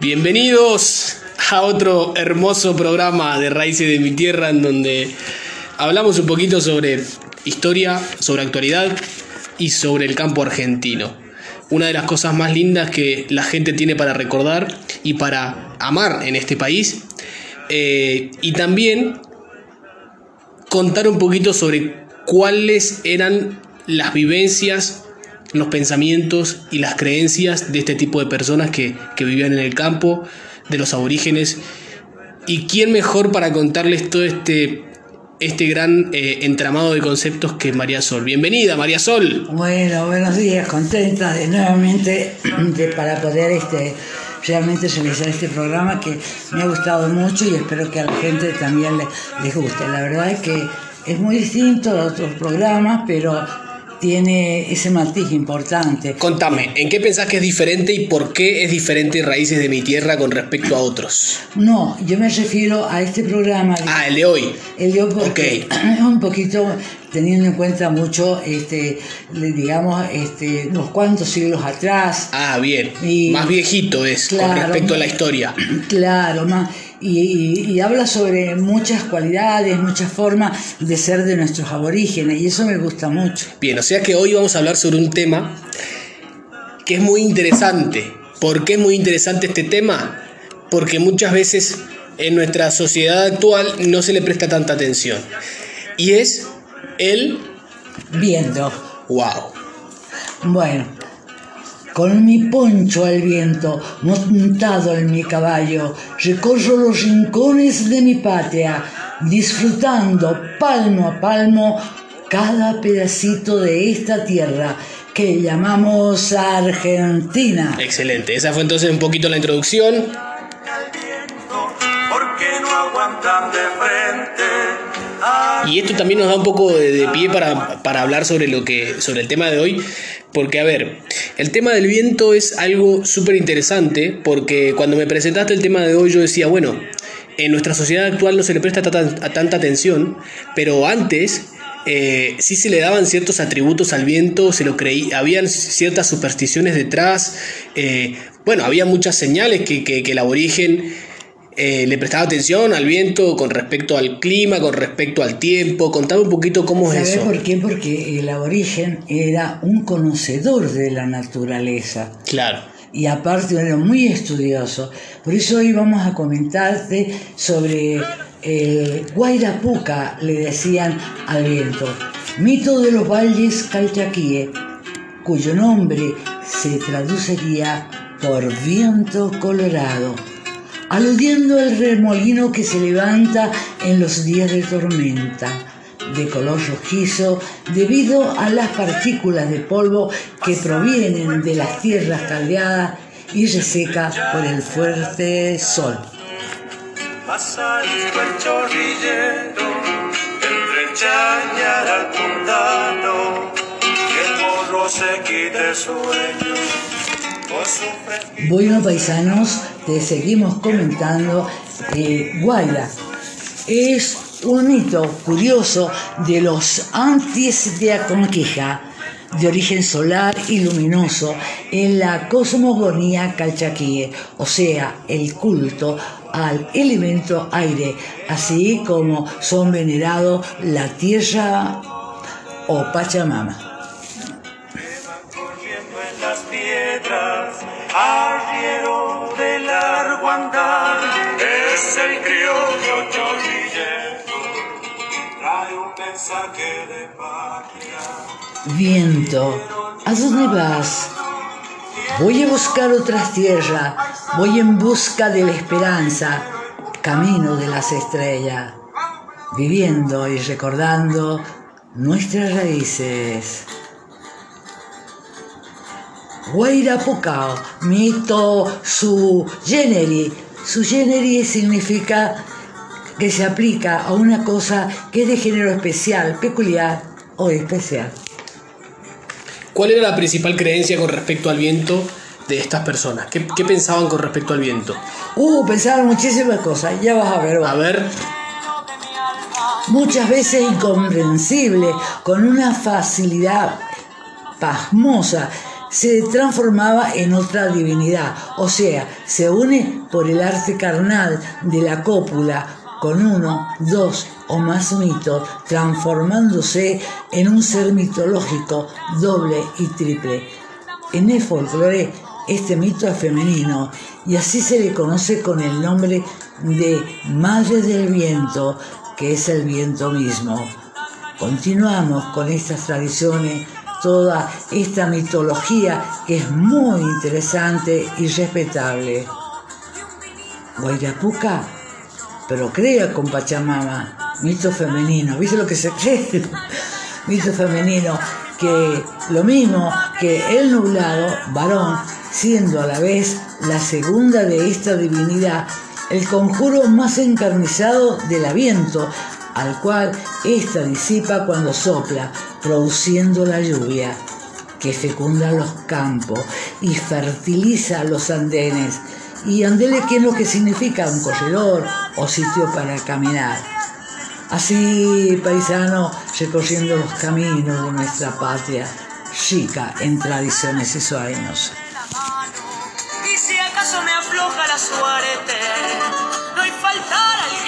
Bienvenidos a otro hermoso programa de Raíces de mi Tierra en donde hablamos un poquito sobre historia, sobre actualidad y sobre el campo argentino. Una de las cosas más lindas que la gente tiene para recordar y para amar en este país. Eh, y también contar un poquito sobre cuáles eran las vivencias, los pensamientos y las creencias de este tipo de personas que, vivían en el campo, de los aborígenes. ¿Y quién mejor para contarles todo este, este gran eh, entramado de conceptos que María Sol? Bienvenida, María Sol. Bueno, buenos días, contenta de nuevamente de, para poder este, realmente realizar este programa que me ha gustado mucho y espero que a la gente también les guste. La verdad es que es muy distinto a otros programas, pero tiene ese matiz importante. Contame, ¿en qué pensás que es diferente y por qué es diferente Raíces de mi Tierra con respecto a otros? No, yo me refiero a este programa. Ah, el de hoy. El de hoy porque es un poquito teniendo en cuenta mucho, este, digamos, este, unos cuantos siglos atrás. Ah, bien. más viejito es con respecto a la historia. Claro, más y, habla sobre muchas cualidades, muchas formas de ser de nuestros aborígenes y eso me gusta mucho. Bien, o sea que hoy vamos a hablar sobre un tema que es muy interesante. ¿Por qué es muy interesante este tema? Porque muchas veces en nuestra sociedad actual no se le presta tanta atención. Y es el viento. Wow. Bueno, con mi poncho al viento, montado en mi caballo, recorro los rincones de mi patria, disfrutando palmo a palmo cada pedacito de esta tierra que llamamos Argentina. Excelente, esa fue entonces un poquito la introducción. Y esto también nos da un poco de, pie para, para, hablar sobre, lo que, sobre el tema de hoy, porque, a ver, el tema del viento es algo súper interesante, porque cuando me presentaste el tema de hoy yo decía, bueno, en nuestra sociedad actual no se le presta tanta atención, pero antes eh, sí se le daban ciertos atributos al viento, se lo creí, habían ciertas supersticiones detrás, eh, bueno, había muchas señales que, que el aborigen eh, le prestaba atención al viento con respecto al clima, con respecto al tiempo. Contame un poquito cómo es eso. por qué? Porque el aborigen era un conocedor de la naturaleza. Claro. Y aparte era muy estudioso. Por eso hoy vamos a comentarte sobre el Guairapuca, le decían al viento. Mito de los valles Calchaquíe, cuyo nombre se traduciría por viento colorado aludiendo al remolino que se levanta en los días de tormenta, de color rojizo debido a las partículas de polvo que provienen de las tierras caldeadas y resecas por el fuerte sol. Bueno, paisanos, te seguimos comentando. Eh, Guaira es un mito curioso de los antes de Aconquija, de origen solar y luminoso, en la cosmogonía calchaquíe, o sea, el culto al elemento aire, así como son venerados la tierra o Pachamama. Es el criollo trae un mensaje de patria. Viento, ¿a dónde vas? Voy a buscar otras tierras, voy en busca de la esperanza, camino de las estrellas, viviendo y recordando nuestras raíces. Guairapucao, mito su generi. Su generi significa que se aplica a una cosa que es de género especial, peculiar o especial. ¿Cuál era la principal creencia con respecto al viento de estas personas? ¿Qué, pensaban con respecto al viento? Uh, pensaban muchísimas cosas, ya vas a ver. A ver. muchas veces incomprensible, con una facilidad pasmosa, se transformaba en otra divinidad, o sea, se une por el arte carnal de la cópula con uno, dos o más mitos, transformándose en un ser mitológico doble y triple. En el folclore, este mito es femenino y así se le conoce con el nombre de Madre del Viento, que es el viento mismo. Continuamos con estas tradiciones, toda esta mitología que es muy interesante y respetable. Guairapuca, pero crea con Pachamama, mito femenino, ¿viste lo que se cree? mito femenino, que lo mismo que el nublado, varón, siendo a la vez la segunda de esta divinidad, el conjuro más encarnizado del aviento, al cual ésta disipa cuando sopla, produciendo la lluvia, que fecunda los campos y fertiliza los andenes. Y andele que es lo que significa un corredor o sitio para caminar. Así, paisano, recorriendo los caminos de nuestra patria, chica en tradiciones y sueños. Y si acaso me afloja la suerte, no hay faltar alguien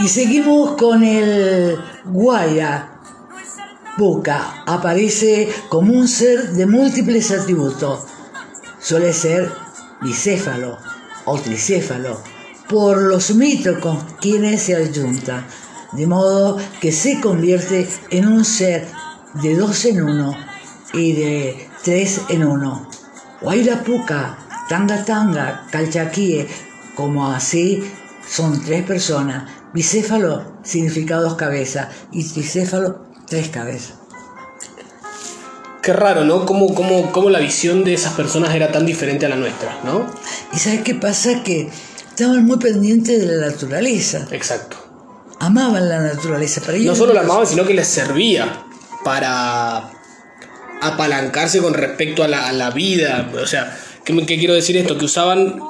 Y seguimos con el Guaya. Buca aparece como un ser de múltiples atributos. Suele ser bicéfalo o tricéfalo por los mitos con quienes se ayunta, de modo que se convierte en un ser de dos en uno y de tres en uno. Guairapuca, tanga tanga, calchaquíe, como así son tres personas. Bicéfalo significa dos cabezas y tricéfalo tres cabezas. Qué raro, ¿no? Cómo, cómo, cómo la visión de esas personas era tan diferente a la nuestra, ¿no? ¿Y sabes qué pasa? Que estaban muy pendientes de la naturaleza. Exacto. Amaban la naturaleza. Para ellos No solo la amaban, sino que les servía para apalancarse con respecto a la, a la vida. O sea, ¿qué, me- qué quiero decir esto? Que usaban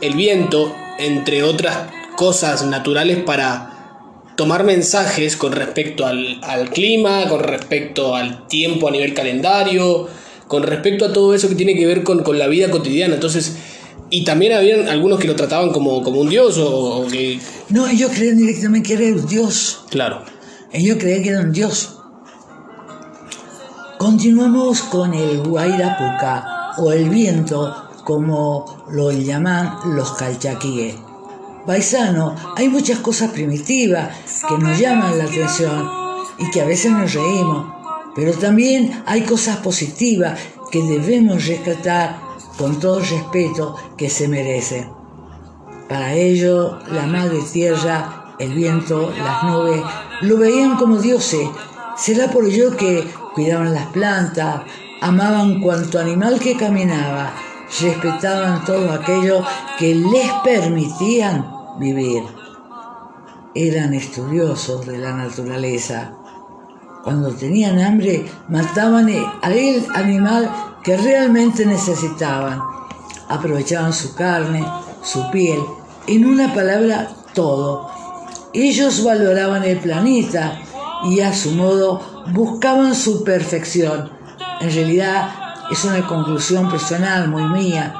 el viento, entre otras cosas naturales, para tomar mensajes con respecto al, al clima, con respecto al tiempo a nivel calendario, con respecto a todo eso que tiene que ver con, con la vida cotidiana. Entonces, y también habían algunos que lo trataban como, como un dios o, o que... No, ellos creían directamente que era un dios. Claro. Ellos creían que era un dios. Continuamos con el Guairapuca o el viento, como lo llaman los calchaquíes. Paisano, hay muchas cosas primitivas que nos llaman la atención y que a veces nos reímos, pero también hay cosas positivas que debemos rescatar con todo el respeto que se merece. Para ello, la madre tierra, el viento, las nubes, lo veían como dioses. Será por ello que cuidaban las plantas, amaban cuanto animal que caminaba, respetaban todo aquello que les permitían vivir. Eran estudiosos de la naturaleza. Cuando tenían hambre, mataban al animal que realmente necesitaban. Aprovechaban su carne, su piel, en una palabra, todo. Ellos valoraban el planeta y a su modo buscaban su perfección. En realidad es una conclusión personal muy mía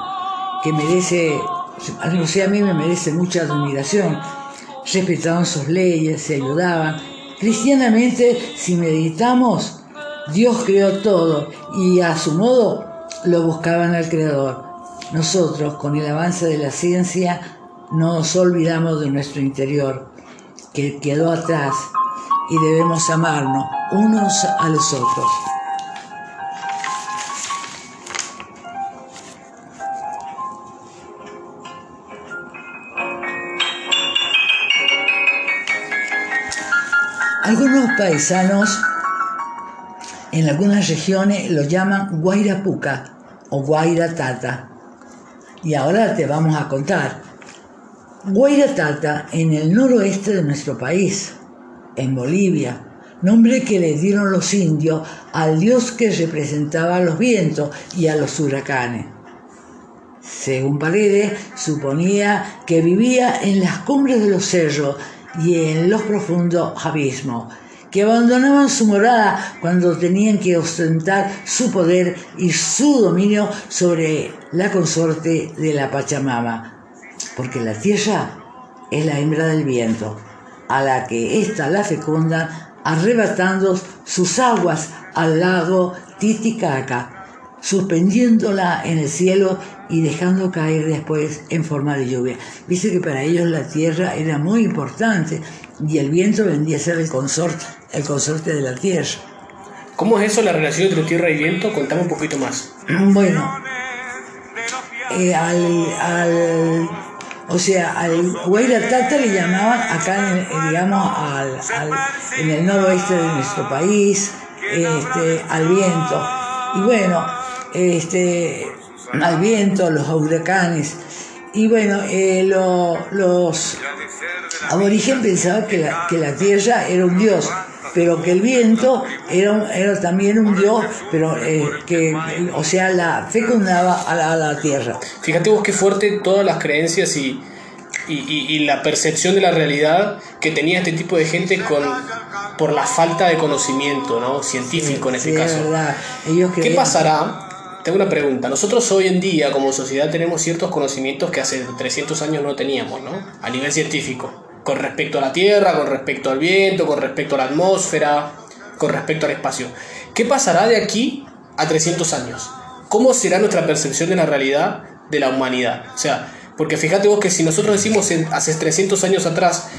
que merece, no sé, a mí me merece mucha admiración. Respetaban sus leyes, se ayudaban. Cristianamente, si meditamos, Dios creó todo y a su modo lo buscaban al Creador. Nosotros, con el avance de la ciencia, nos olvidamos de nuestro interior, que quedó atrás, y debemos amarnos unos a los otros. Paisanos en algunas regiones lo llaman Guairapuca o Guairatata. Y ahora te vamos a contar. Guairatata en el noroeste de nuestro país, en Bolivia, nombre que le dieron los indios al dios que representaba a los vientos y a los huracanes. Según Paredes, suponía que vivía en las cumbres de los cerros y en los profundos abismos, que abandonaban su morada cuando tenían que ostentar su poder y su dominio sobre la consorte de la Pachamama, porque la tierra es la hembra del viento, a la que ésta la fecunda arrebatando sus aguas al lago Titicaca, suspendiéndola en el cielo y dejando caer después en forma de lluvia. Dice que para ellos la tierra era muy importante y el viento vendía a ser el consorte, el consorte de la tierra. ¿Cómo es eso la relación entre tierra y viento? Contame un poquito más. Bueno, eh, al, o sea, al Tata le llamaban acá, en, digamos, al, en el noroeste de nuestro país, este, al viento. Y bueno, este, al viento, los huracanes. Y bueno, eh, los aborígenes pensaban que la, que la tierra era un dios, pero que el viento era, era también un dios, pero eh, que, o sea, la fecundaba a la, a la, tierra. Fíjate vos qué fuerte todas las creencias y, y, y, la percepción de la realidad que tenía este tipo de gente con por la falta de conocimiento ¿no? científico en este caso. ¿Qué pasará? Tengo una pregunta. Nosotros hoy en día como sociedad tenemos ciertos conocimientos que hace 300 años no teníamos, ¿no? A nivel científico. Con respecto a la Tierra, con respecto al viento, con respecto a la atmósfera, con respecto al espacio. ¿Qué pasará de aquí a 300 años? ¿Cómo será nuestra percepción de la realidad de la humanidad? O sea, porque fíjate vos que si nosotros decimos hace 300 años atrás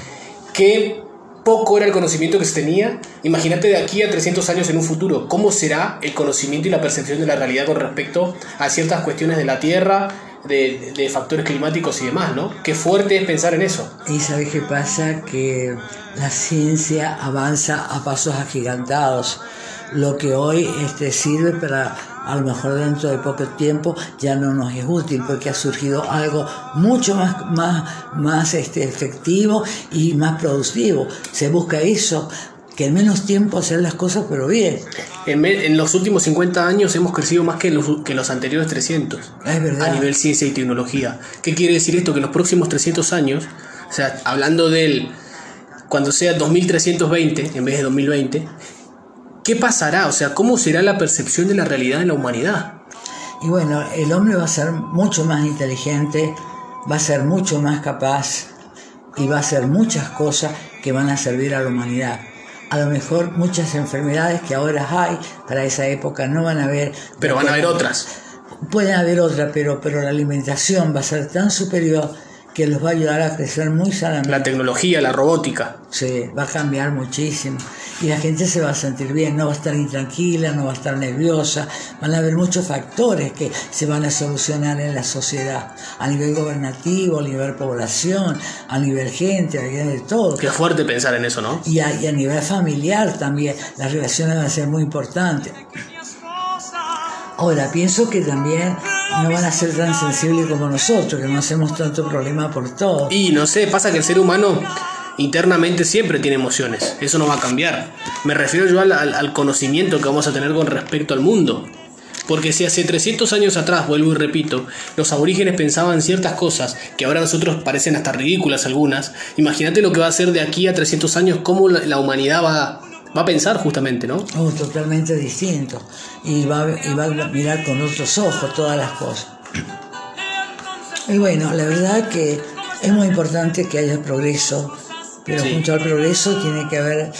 que poco era el conocimiento que se tenía. Imagínate de aquí a 300 años en un futuro, ¿cómo será el conocimiento y la percepción de la realidad con respecto a ciertas cuestiones de la Tierra, de, factores climáticos y demás, ¿no? Qué fuerte es pensar en eso. Y sabes qué pasa, que la ciencia avanza a pasos agigantados. Lo que hoy este, sirve para a lo mejor dentro de poco tiempo ya no nos es útil porque ha surgido algo mucho más, más, más este, efectivo y más productivo. Se busca eso, que en menos tiempo hacer las cosas, pero bien. En, los últimos 50 años hemos crecido más que los, que los anteriores 300. Es verdad. A nivel ciencia y tecnología. ¿Qué quiere decir esto? Que en los próximos 300 años, o sea, hablando del cuando sea 2320 en vez de 2020, ¿Qué pasará? O sea, ¿cómo será la percepción de la realidad en la humanidad? Y bueno, el hombre va a ser mucho más inteligente, va a ser mucho más capaz y va a hacer muchas cosas que van a servir a la humanidad. A lo mejor muchas enfermedades que ahora hay, para esa época no van a haber. Pero van a haber otras. Pueden haber otras, pero, pero la alimentación va a ser tan superior que los va a ayudar a crecer muy sanamente. La tecnología, la robótica. Sí, va a cambiar muchísimo. Y la gente se va a sentir bien, no va a estar intranquila, no va a estar nerviosa. Van a haber muchos factores que se van a solucionar en la sociedad, a nivel gobernativo, a nivel población, a nivel gente, a nivel de todo. Qué fuerte pensar en eso, ¿no? Y a, y a nivel familiar también, las relaciones van a ser muy importantes. Ahora, pienso que también no van a ser tan sensibles como nosotros, que no hacemos tanto problema por todo. Y no sé, pasa que el ser humano internamente siempre tiene emociones, eso no va a cambiar. Me refiero yo al, conocimiento que vamos a tener con respecto al mundo. Porque si hace 300 años atrás, vuelvo y repito, los aborígenes pensaban ciertas cosas que ahora a nosotros parecen hasta ridículas algunas, imagínate lo que va a ser de aquí a 300 años, cómo la humanidad va a pensar justamente, ¿no? Oh, totalmente distinto. Y va a mirar con otros ojos todas las cosas. Y bueno, la verdad que es muy importante que haya progreso, pero junto al progreso tiene que haber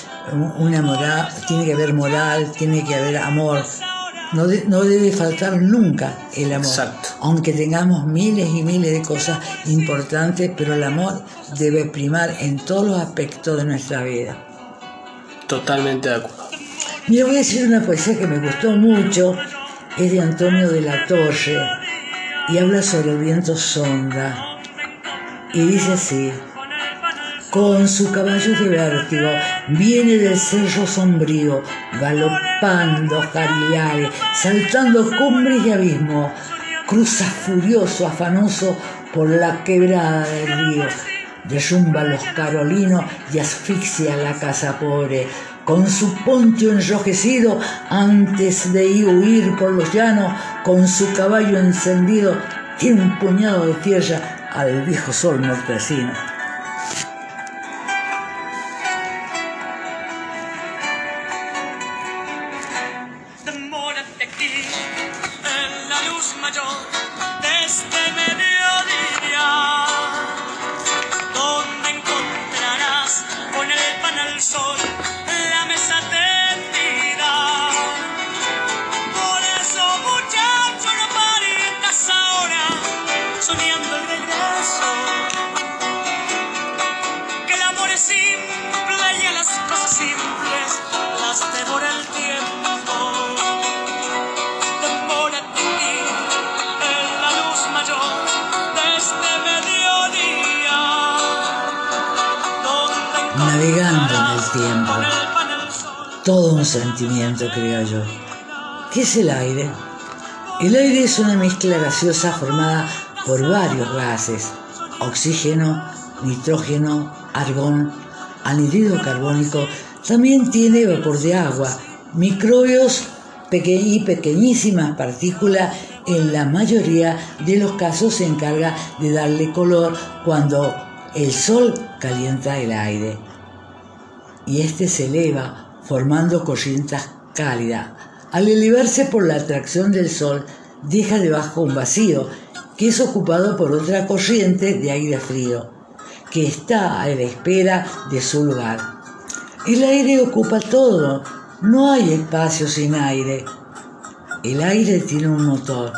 una moral, tiene que haber moral, tiene que haber amor. No, no debe faltar nunca el amor. Exacto. Aunque tengamos miles y miles de cosas importantes, pero el amor debe primar en todos los aspectos de nuestra vida. Totalmente de acuerdo. Mira, voy a decir una poesía que me gustó mucho, es de Antonio de la Torre y habla sobre el viento sonda. Y dice así, con su caballo de vértigo, viene del cerro sombrío, galopando jarilares, saltando cumbres y abismos, cruza furioso, afanoso por la quebrada del río derrumba los carolinos y asfixia la casa pobre. Con su poncho enrojecido, antes de ir huir por los llanos, con su caballo encendido, tiene un puñado de tierra al viejo sol mortecino. sol, la mesa tendida. Por eso, muchachos, no parientas ahora, soñando el regreso. Que el amor es simple y a las cosas simples las devora el tiempo. Devora en la luz mayor de este mediodía. Navegando todo un sentimiento, creo yo. ¿Qué es el aire? El aire es una mezcla gaseosa formada por varios gases, oxígeno, nitrógeno, argón, anhídrido carbónico, también tiene vapor de agua, microbios y pequeñísimas partículas, en la mayoría de los casos se encarga de darle color cuando el sol calienta el aire y este se eleva formando corrientes cálidas. Al elevarse por la atracción del Sol, deja debajo un vacío, que es ocupado por otra corriente de aire frío, que está a la espera de su lugar. El aire ocupa todo, no hay espacio sin aire. El aire tiene un motor,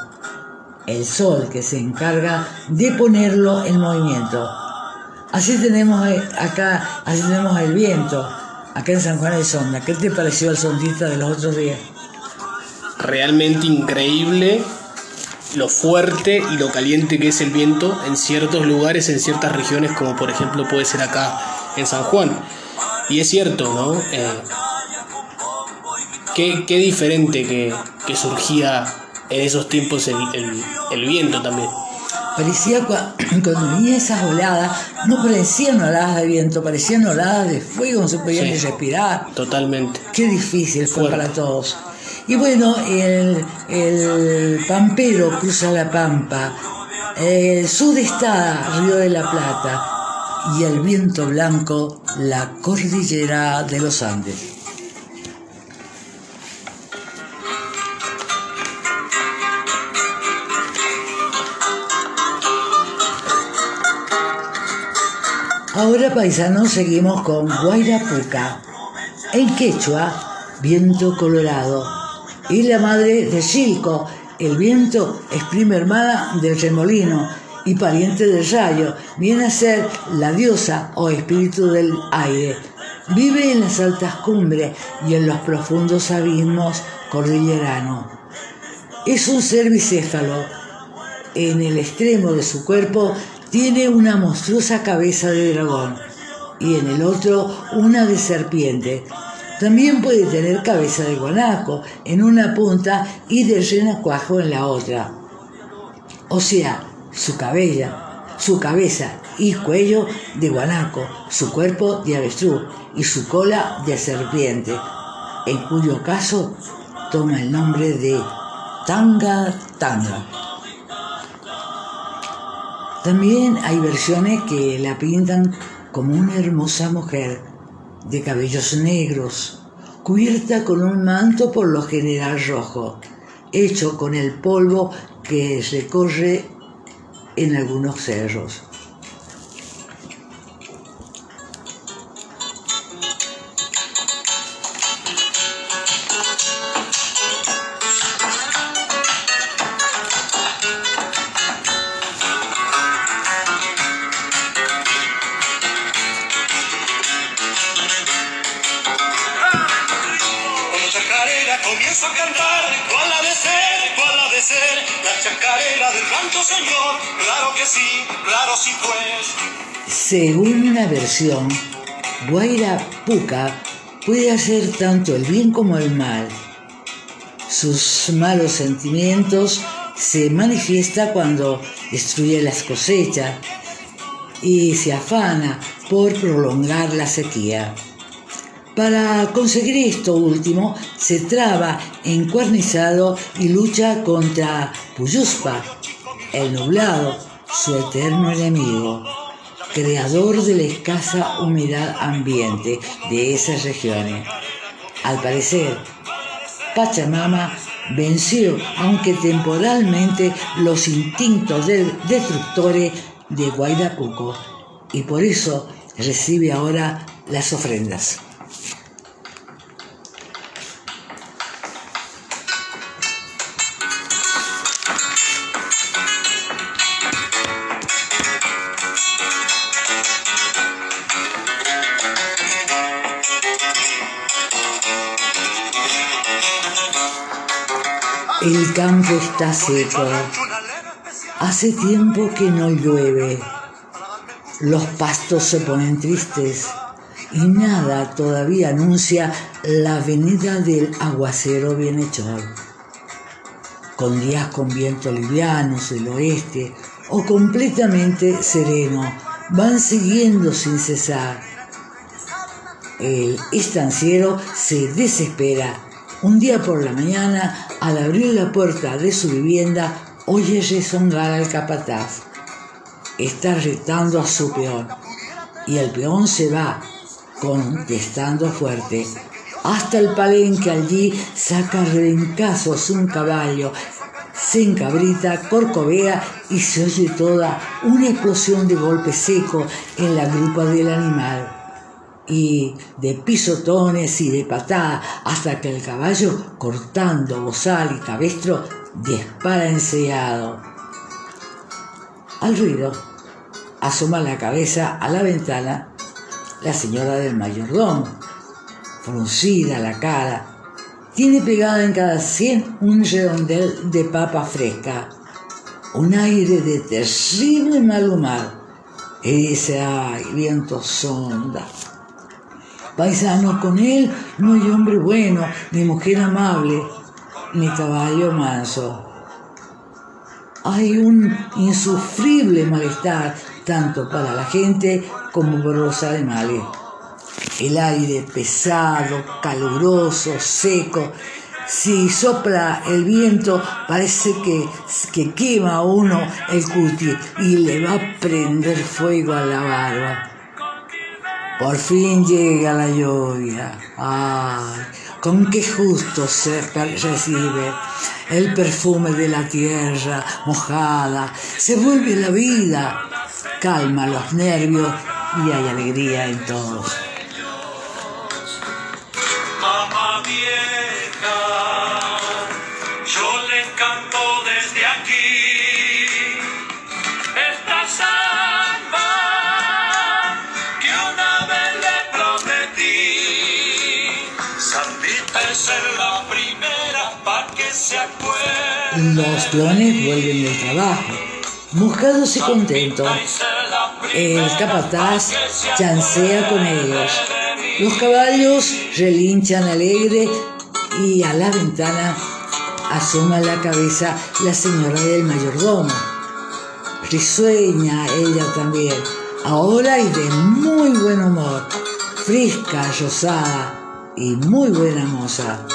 el sol que se encarga de ponerlo en movimiento. Así tenemos acá, así tenemos el viento, acá en San Juan de Sonda. ¿Qué te pareció el sondista de los otros días? Realmente increíble lo fuerte y lo caliente que es el viento en ciertos lugares, en ciertas regiones, como por ejemplo puede ser acá en San Juan. Y es cierto, ¿no? Eh, qué, diferente que, surgía en esos tiempos el viento también. Parecía cuando venía esas oladas, no parecían oladas de viento, parecían oladas de fuego, no se podía ni respirar. Totalmente. Qué difícil fue para todos. Y bueno, el, el pampero cruza la pampa, el sur está Río de la Plata y el viento blanco la cordillera de los Andes. Ahora paisanos seguimos con Guairapuca. En quechua, viento colorado. Y la madre de Chilco, el viento es prima hermana del remolino y pariente del rayo. Viene a ser la diosa o espíritu del aire. Vive en las altas cumbres y en los profundos abismos cordilleranos. Es un ser bicéfalo. En el extremo de su cuerpo tiene una monstruosa cabeza de dragón y en el otro una de serpiente. También puede tener cabeza de guanaco en una punta y de renacuajo en la otra. O sea, su cabella, su cabeza y cuello de guanaco, su cuerpo de avestruz y su cola de serpiente, en cuyo caso toma el nombre de tanga tanga. También hay versiones que la pintan como una hermosa mujer de cabellos negros, cubierta con un manto por lo general rojo, hecho con el polvo que recorre en algunos cerros. Guaira Puca puede hacer tanto el bien como el mal. Sus malos sentimientos se manifiesta cuando destruye las cosechas, y se afana por prolongar la sequía. Para conseguir esto último, se traba encuernizado y lucha contra Puyuspa, el nublado, su eterno enemigo, creador de la escasa humedad ambiente de esas regiones. Al parecer, Pachamama venció, aunque temporalmente, los instintos destructores de Guaidacuco y por eso recibe ahora las ofrendas. El campo está seco. Hace tiempo que no llueve. Los pastos se ponen tristes y nada todavía anuncia la venida del aguacero bienhechor. Con días con viento livianos del oeste o completamente sereno, van siguiendo sin cesar. El estanciero se desespera un día por la mañana, al abrir la puerta de su vivienda, oye rezongar al capataz. Está retando a su peón y el peón se va, contestando fuerte. Hasta el palenque allí saca rebencazos un caballo, se encabrita, corcovea y se oye toda una explosión de golpe seco en la grupa del animal y de pisotones y de patada hasta que el caballo, cortando bozal y cabestro, dispara enseñado. Al ruido, asoma la cabeza a la ventana la señora del mayordomo, fruncida la cara, tiene pegada en cada cien un redondel de papa fresca, un aire de terrible mal humor. Y dice, ay, viento sonda. Paisano, con él no hay hombre bueno, ni mujer amable, ni caballo manso. Hay un insufrible malestar, tanto para la gente como para los animales. El aire pesado, caluroso, seco. Si sopla el viento, parece que, que quema uno el cuti y le va a prender fuego a la barba. Por fin llega la lluvia. Ay, con qué justo se recibe el perfume de la tierra mojada. Se vuelve la vida, calma los nervios y hay alegría en todos. Los clones vuelven del trabajo, mojados y contentos. El capataz chancea con ellos. Los caballos relinchan alegre y a la ventana asoma la cabeza la señora del mayordomo. Risueña ella también, ahora y de muy buen humor, fresca, rosada y muy buena moza.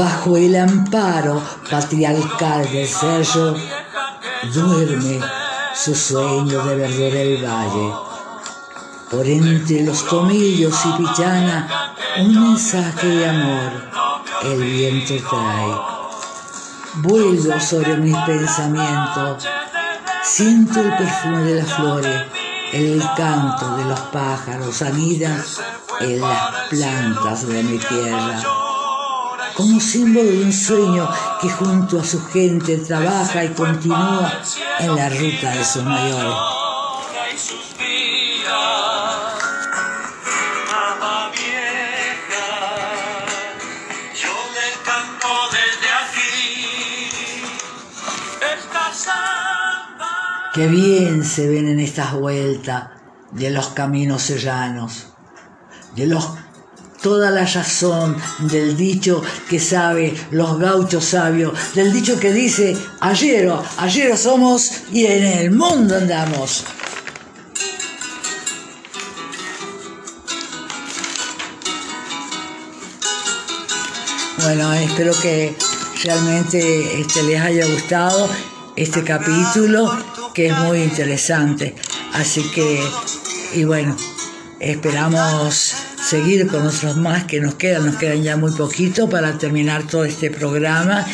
Bajo el amparo patriarcal del cerro, duerme su sueño de verdor el valle. Por entre los tomillos y pichana, un mensaje de amor el viento trae. Vuelvo sobre mis pensamientos, siento el perfume de las flores, el canto de los pájaros anidan en las plantas de mi tierra como símbolo de un sueño que junto a su gente trabaja y continúa en la ruta de sus mayores. Qué bien se ven en estas vueltas, de los caminos serranos, de los toda la razón del dicho que sabe los gauchos sabios, del dicho que dice, ayer, ayer somos y en el mundo andamos. Bueno, espero que realmente este, les haya gustado este capítulo que es muy interesante. Así que, y bueno, esperamos seguir con otros más que nos quedan, nos quedan ya muy poquito para terminar todo este programa.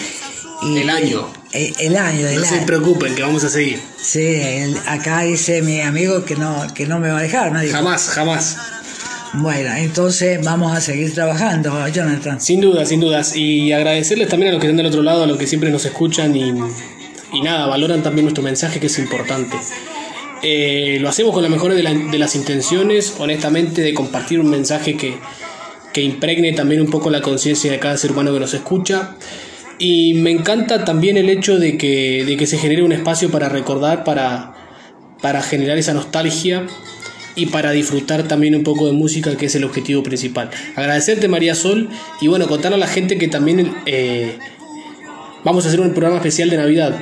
Y, el año. El, año, No se preocupen, que vamos a seguir. Sí, acá dice mi amigo que no, que no me va a dejar, nadie. Jamás, jamás. Bueno, entonces vamos a seguir trabajando, Jonathan. Sin duda, sin dudas. Y agradecerles también a los que están del otro lado, a los que siempre nos escuchan y, y nada, valoran también nuestro mensaje que es importante. Eh, lo hacemos con la mejor de, las intenciones, honestamente, de compartir un mensaje que, que impregne también un poco la conciencia de cada ser humano que nos escucha. Y me encanta también el hecho de que, de que se genere un espacio para recordar, para, para generar esa nostalgia y para disfrutar también un poco de música, que es el objetivo principal. Agradecerte, María Sol, y bueno, contarle a la gente que también eh, vamos a hacer un programa especial de Navidad.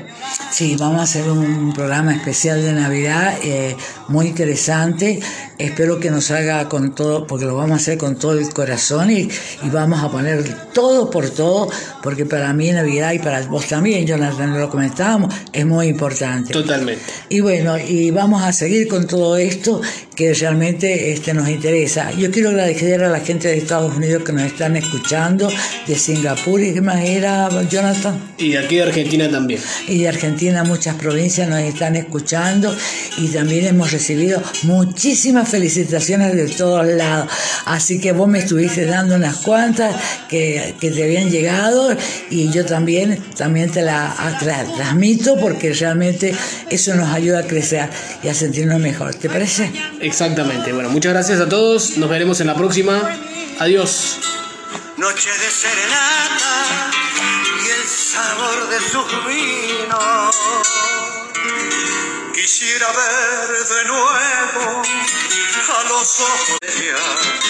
Sí, vamos a hacer un programa especial de Navidad eh, muy interesante. Espero que nos haga con todo, porque lo vamos a hacer con todo el corazón y, y, vamos a poner todo por todo, porque para mí Navidad y para vos también, Jonathan, lo comentábamos, es muy importante. Totalmente. Y bueno, y vamos a seguir con todo esto que realmente este, nos interesa. Yo quiero agradecer a la gente de Estados Unidos que nos están escuchando, de Singapur y qué más era, Jonathan. Y aquí de Argentina también. Y de Argentina muchas provincias nos están escuchando y también hemos recibido muchísimas felicitaciones de todos lados. Así que vos me estuviste dando unas cuantas que, que te habían llegado y yo también, también te la transmito porque realmente eso nos ayuda a crecer y a sentirnos mejor. ¿Te parece? Exactamente. Bueno, muchas gracias a todos. Nos veremos en la próxima. Adiós. Noche de serenata y el sabor de sus vinos. Quisiera ver de nuevo a los ojos de ella.